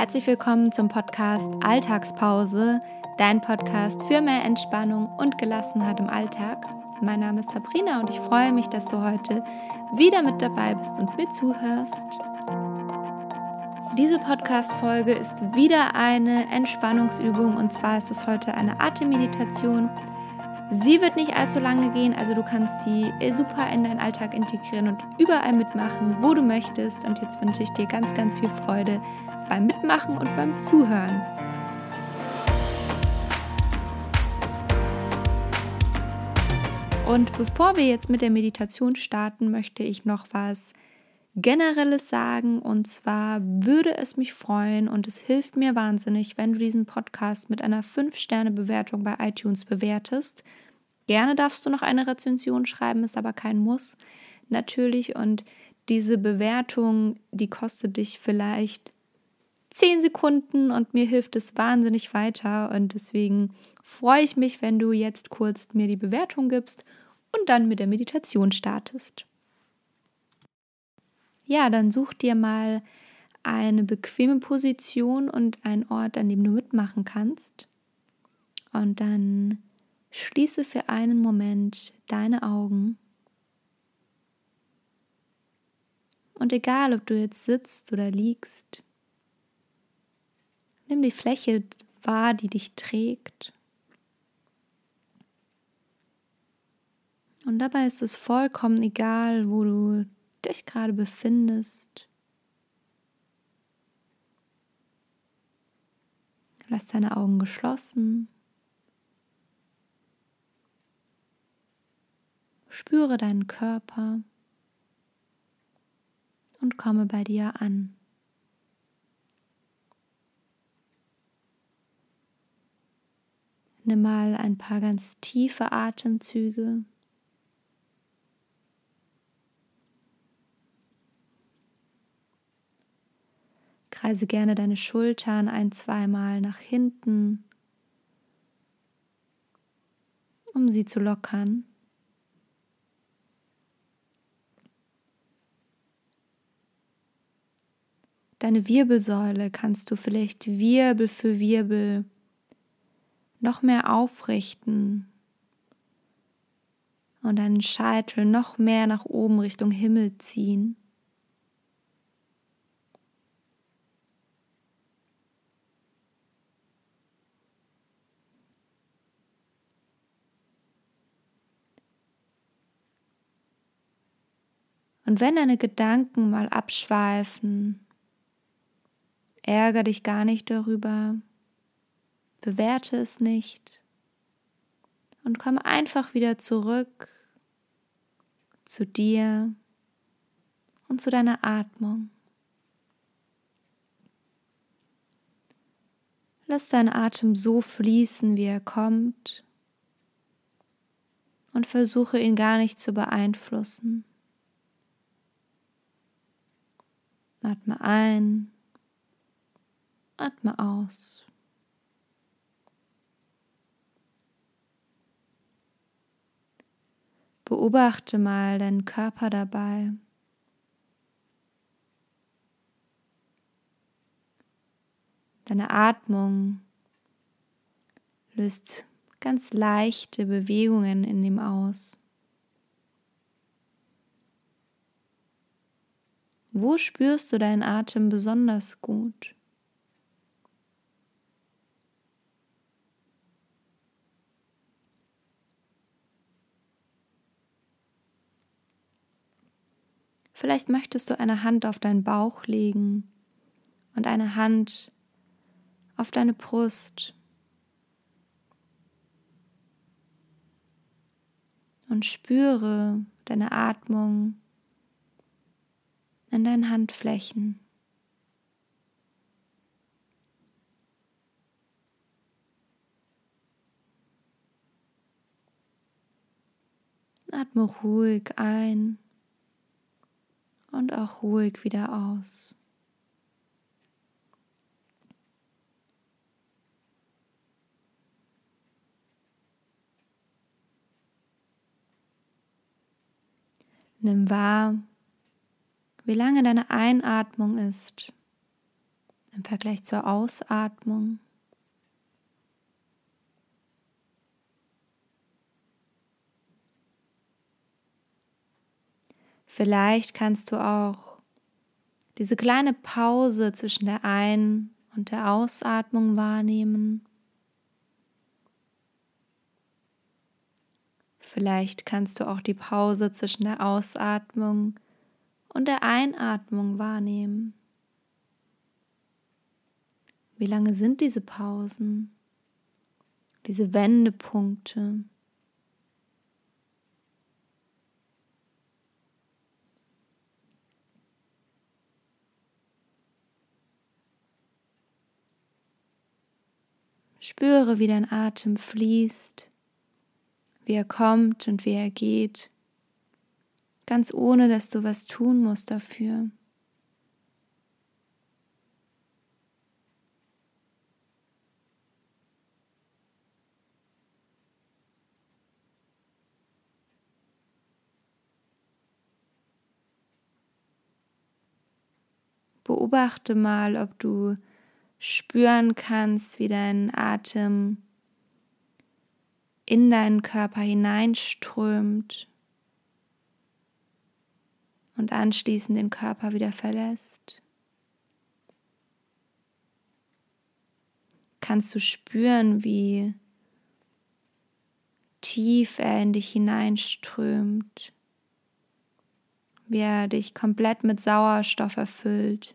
Herzlich willkommen zum Podcast Alltagspause, dein Podcast für mehr Entspannung und Gelassenheit im Alltag. Mein Name ist Sabrina und ich freue mich, dass du heute wieder mit dabei bist und mir zuhörst. Diese Podcast-Folge ist wieder eine Entspannungsübung und zwar ist es heute eine Atemmeditation. Sie wird nicht allzu lange gehen, also du kannst sie super in deinen Alltag integrieren und überall mitmachen, wo du möchtest. Und jetzt wünsche ich dir ganz, ganz viel Freude beim Mitmachen und beim Zuhören. Und bevor wir jetzt mit der Meditation starten, möchte ich noch was Generelles sagen. Und zwar würde es mich freuen und es hilft mir wahnsinnig, wenn du diesen Podcast mit einer 5-Sterne-Bewertung bei iTunes bewertest. Gerne darfst du noch eine Rezension schreiben, ist aber kein Muss natürlich. Und diese Bewertung, die kostet dich vielleicht 10 Sekunden und mir hilft es wahnsinnig weiter. Und deswegen freue ich mich, wenn du jetzt kurz mir die Bewertung gibst und dann mit der Meditation startest. Ja, dann such dir mal eine bequeme Position und einen Ort, an dem du mitmachen kannst. Und dann schließe für einen Moment deine Augen. Und egal, ob du jetzt sitzt oder liegst, nimm die Fläche wahr, die dich trägt. Und dabei ist es vollkommen egal, wo du dich gerade befindest. Lass deine Augen geschlossen. Spüre deinen Körper und komme bei dir an. Nimm mal ein paar ganz tiefe Atemzüge. Kreise gerne deine Schultern ein, zweimal nach hinten, um sie zu lockern. Deine Wirbelsäule kannst du vielleicht Wirbel für Wirbel noch mehr aufrichten und deinen Scheitel noch mehr nach oben Richtung Himmel ziehen. Und wenn deine Gedanken mal abschweifen, ärger dich gar nicht darüber, bewerte es nicht und komm einfach wieder zurück zu dir und zu deiner Atmung. Lass deinen Atem so fließen, wie er kommt und versuche ihn gar nicht zu beeinflussen. Atme ein, atme aus. Beobachte mal deinen Körper dabei. Deine Atmung löst ganz leichte Bewegungen in ihm aus. Wo spürst du deinen Atem besonders gut? Vielleicht möchtest du eine Hand auf deinen Bauch legen und eine Hand auf deine Brust. Und spüre deine Atmung in deinen Handflächen. Atme ruhig ein und auch ruhig wieder aus. Nimm wahr, wie lange deine Einatmung ist im Vergleich zur Ausatmung. Vielleicht kannst du auch diese kleine Pause zwischen der Ein- und der Ausatmung wahrnehmen. Vielleicht kannst du auch die Pause zwischen der Ausatmung und der Einatmung wahrnehmen. Wie lange sind diese Pausen, diese Wendepunkte? Spüre, wie dein Atem fließt, wie er kommt und wie er geht, ganz ohne dass du was tun musst dafür. Beobachte mal, ob du spüren kannst, wie dein Atem in deinen Körper hineinströmt und anschließend den Körper wieder verlässt. Kannst du spüren, wie tief er in dich hineinströmt, wie er dich komplett mit Sauerstoff erfüllt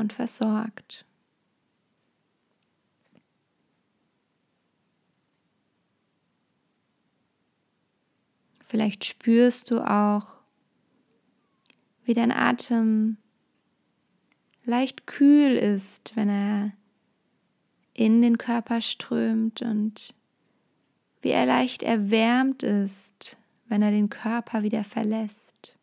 und versorgt. Vielleicht spürst du auch, wie dein Atem leicht kühl ist, wenn er in den Körper strömt und wie er leicht erwärmt ist, wenn er den Körper wieder verlässt.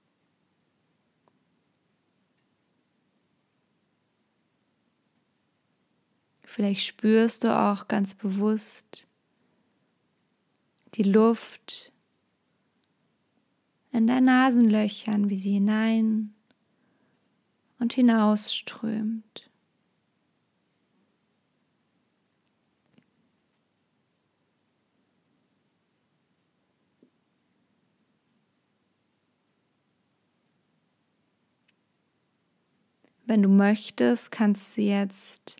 Vielleicht spürst du auch ganz bewusst die Luft in deinen Nasenlöchern, wie sie hinein und hinaus strömt. Wenn du möchtest, kannst du jetzt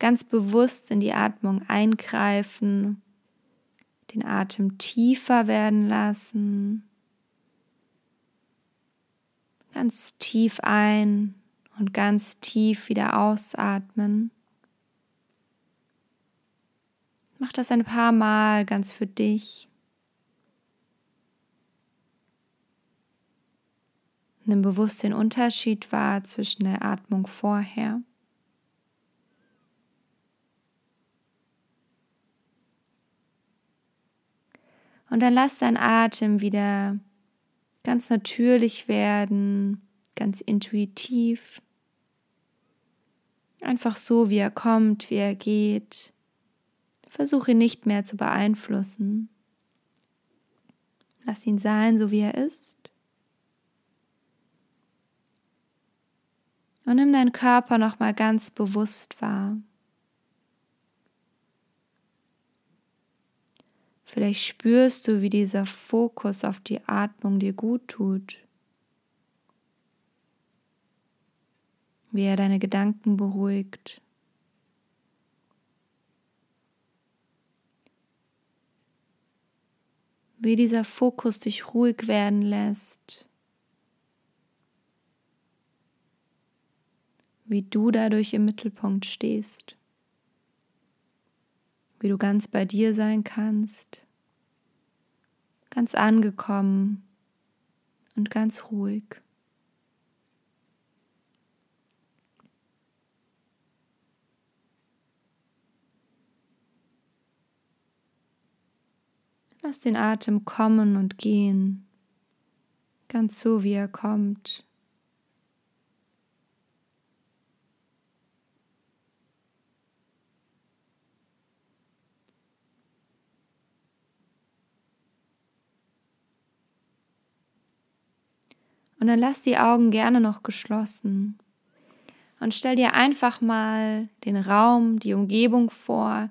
ganz bewusst in die Atmung eingreifen, den Atem tiefer werden lassen, ganz tief ein und ganz tief wieder ausatmen. Mach das ein paar Mal ganz für dich. Nimm bewusst den Unterschied wahr zwischen der Atmung vorher Und dann lass dein Atem wieder ganz natürlich werden, ganz intuitiv. Einfach so, wie er kommt, wie er geht. Versuche ihn nicht mehr zu beeinflussen. Lass ihn sein, so wie er ist. Und nimm deinen Körper nochmal ganz bewusst wahr. Vielleicht spürst du, wie dieser Fokus auf die Atmung dir gut tut, wie er deine Gedanken beruhigt. Wie dieser Fokus dich ruhig werden lässt. Wie du dadurch im Mittelpunkt stehst wie du ganz bei dir sein kannst, ganz angekommen und ganz ruhig. Lass den Atem kommen und gehen, ganz so wie er kommt. Und dann lass die Augen gerne noch geschlossen. Und stell dir einfach mal den Raum, die Umgebung vor,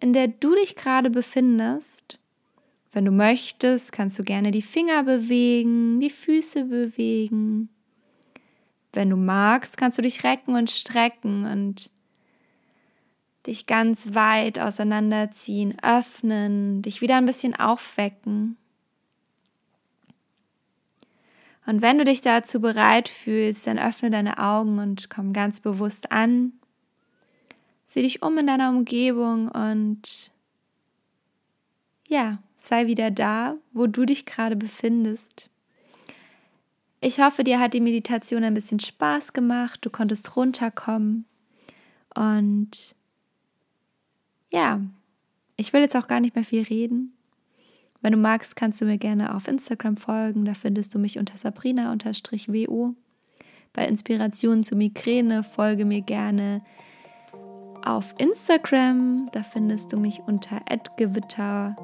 in der du dich gerade befindest. Wenn du möchtest, kannst du gerne die Finger bewegen, die Füße bewegen. Wenn du magst, kannst du dich recken und strecken und dich ganz weit auseinanderziehen, öffnen, dich wieder ein bisschen aufwecken. Und wenn du dich dazu bereit fühlst, dann öffne deine Augen und komm ganz bewusst an. Sieh dich um in deiner Umgebung und ja, sei wieder da, wo du dich gerade befindest. Ich hoffe, dir hat die Meditation ein bisschen Spaß gemacht, du konntest runterkommen und ja, ich will jetzt auch gar nicht mehr viel reden. Wenn du magst, kannst du mir gerne auf Instagram folgen. Da findest du mich unter Sabrina-WO. Bei Inspirationen zu Migräne folge mir gerne auf Instagram. Da findest du mich unter Gewitter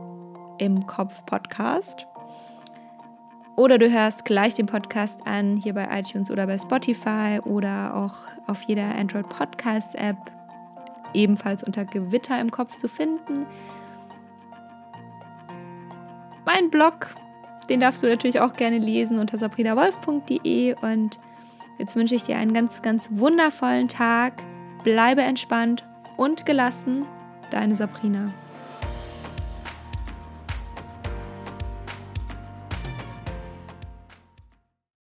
im Kopf Podcast. Oder du hörst gleich den Podcast an, hier bei iTunes oder bei Spotify oder auch auf jeder Android Podcast App, ebenfalls unter Gewitter im Kopf zu finden mein Blog, den darfst du natürlich auch gerne lesen unter sabrinawolf.de und jetzt wünsche ich dir einen ganz, ganz wundervollen Tag. Bleibe entspannt und gelassen. Deine Sabrina.